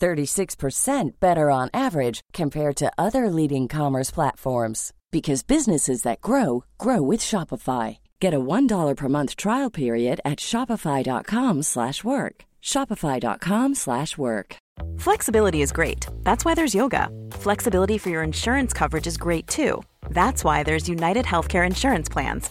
36% better on average compared to other leading commerce platforms because businesses that grow grow with Shopify. Get a $1 per month trial period at shopify.com/work. shopify.com/work. Flexibility is great. That's why there's yoga. Flexibility for your insurance coverage is great too. That's why there's United Healthcare Insurance Plans.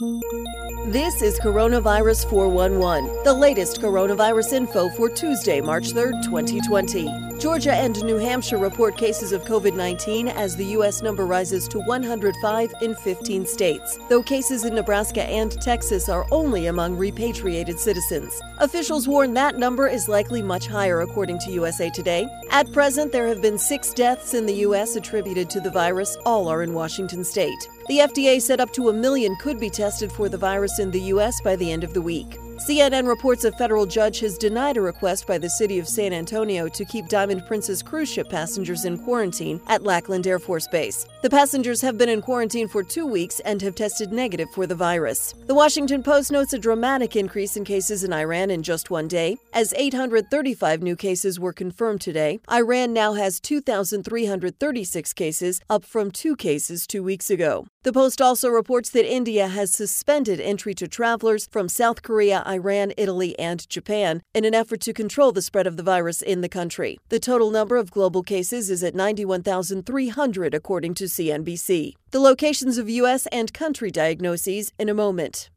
This is Coronavirus 411, the latest coronavirus info for Tuesday, March 3rd, 2020. Georgia and New Hampshire report cases of COVID 19 as the U.S. number rises to 105 in 15 states, though cases in Nebraska and Texas are only among repatriated citizens. Officials warn that number is likely much higher, according to USA Today. At present, there have been six deaths in the U.S. attributed to the virus, all are in Washington state. The FDA said up to a million could be tested for the virus in the U.S. by the end of the week. CNN reports a federal judge has denied a request by the city of San Antonio to keep Diamond Princess cruise ship passengers in quarantine at Lackland Air Force Base. The passengers have been in quarantine for two weeks and have tested negative for the virus. The Washington Post notes a dramatic increase in cases in Iran in just one day, as 835 new cases were confirmed today. Iran now has 2,336 cases, up from two cases two weeks ago. The Post also reports that India has suspended entry to travelers from South Korea, Iran, Italy, and Japan in an effort to control the spread of the virus in the country. The total number of global cases is at 91,300, according to CNBC. The locations of U.S. and country diagnoses in a moment.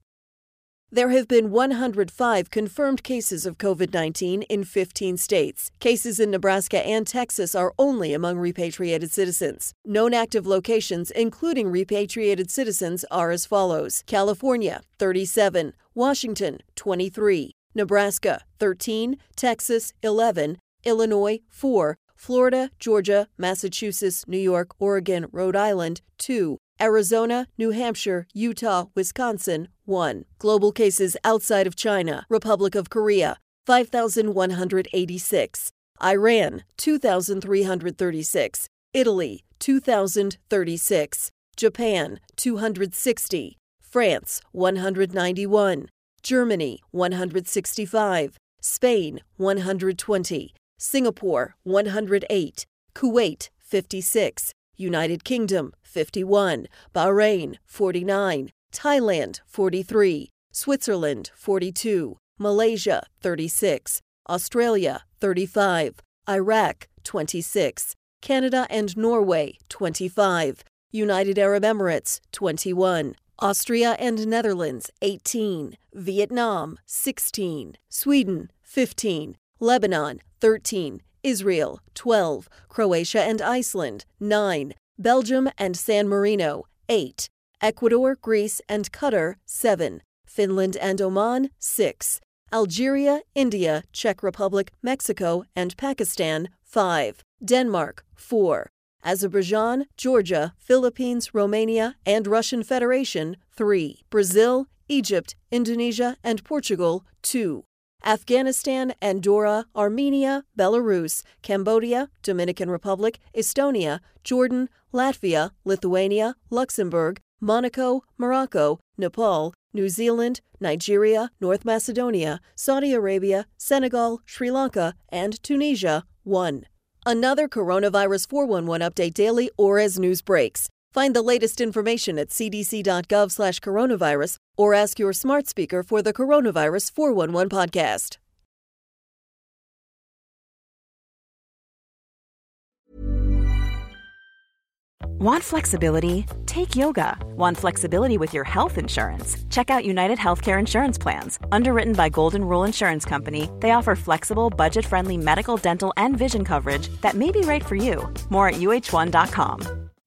There have been 105 confirmed cases of COVID 19 in 15 states. Cases in Nebraska and Texas are only among repatriated citizens. Known active locations, including repatriated citizens, are as follows. California, 37, Washington, 23, Nebraska, 13, Texas, 11, Illinois, 4, Florida, Georgia, Massachusetts, New York, Oregon, Rhode Island, 2, Arizona, New Hampshire, Utah, Wisconsin, 1. Global cases outside of China, Republic of Korea, 5,186. Iran, 2,336. Italy, 2,036. Japan, 260. France, 191. Germany, 165. Spain, 120. Singapore, 108. Kuwait, 56. United Kingdom, 51. Bahrain, 49. Thailand, 43. Switzerland, 42. Malaysia, 36. Australia, 35. Iraq, 26. Canada and Norway, 25. United Arab Emirates, 21. Austria and Netherlands, 18. Vietnam, 16. Sweden, 15. Lebanon, 13. Israel, 12. Croatia and Iceland, 9. Belgium and San Marino, 8. Ecuador, Greece, and Qatar, 7. Finland and Oman, 6. Algeria, India, Czech Republic, Mexico, and Pakistan, 5. Denmark, 4. Azerbaijan, Georgia, Philippines, Romania, and Russian Federation, 3. Brazil, Egypt, Indonesia, and Portugal, 2. Afghanistan, Andorra, Armenia, Belarus, Cambodia, Dominican Republic, Estonia, Jordan, Latvia, Lithuania, Luxembourg, Monaco, Morocco, Nepal, New Zealand, Nigeria, North Macedonia, Saudi Arabia, Senegal, Sri Lanka, and Tunisia 1. Another Coronavirus 411 update daily or as news breaks. Find the latest information at cdc.gov/coronavirus or ask your smart speaker for the Coronavirus 411 podcast. Want flexibility? Take yoga. Want flexibility with your health insurance? Check out United Healthcare Insurance Plans. Underwritten by Golden Rule Insurance Company, they offer flexible, budget friendly medical, dental, and vision coverage that may be right for you. More at uh1.com.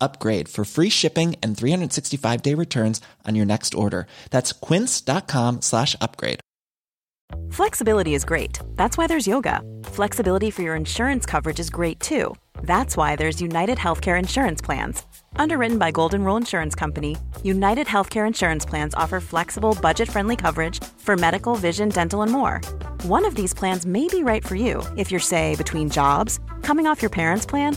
upgrade for free shipping and 365-day returns on your next order. That's quince.com slash upgrade. Flexibility is great. That's why there's yoga. Flexibility for your insurance coverage is great too. That's why there's United Healthcare Insurance Plans. Underwritten by Golden Rule Insurance Company, United Healthcare Insurance Plans offer flexible, budget friendly coverage for medical, vision, dental, and more. One of these plans may be right for you if you're, say, between jobs, coming off your parents' plan,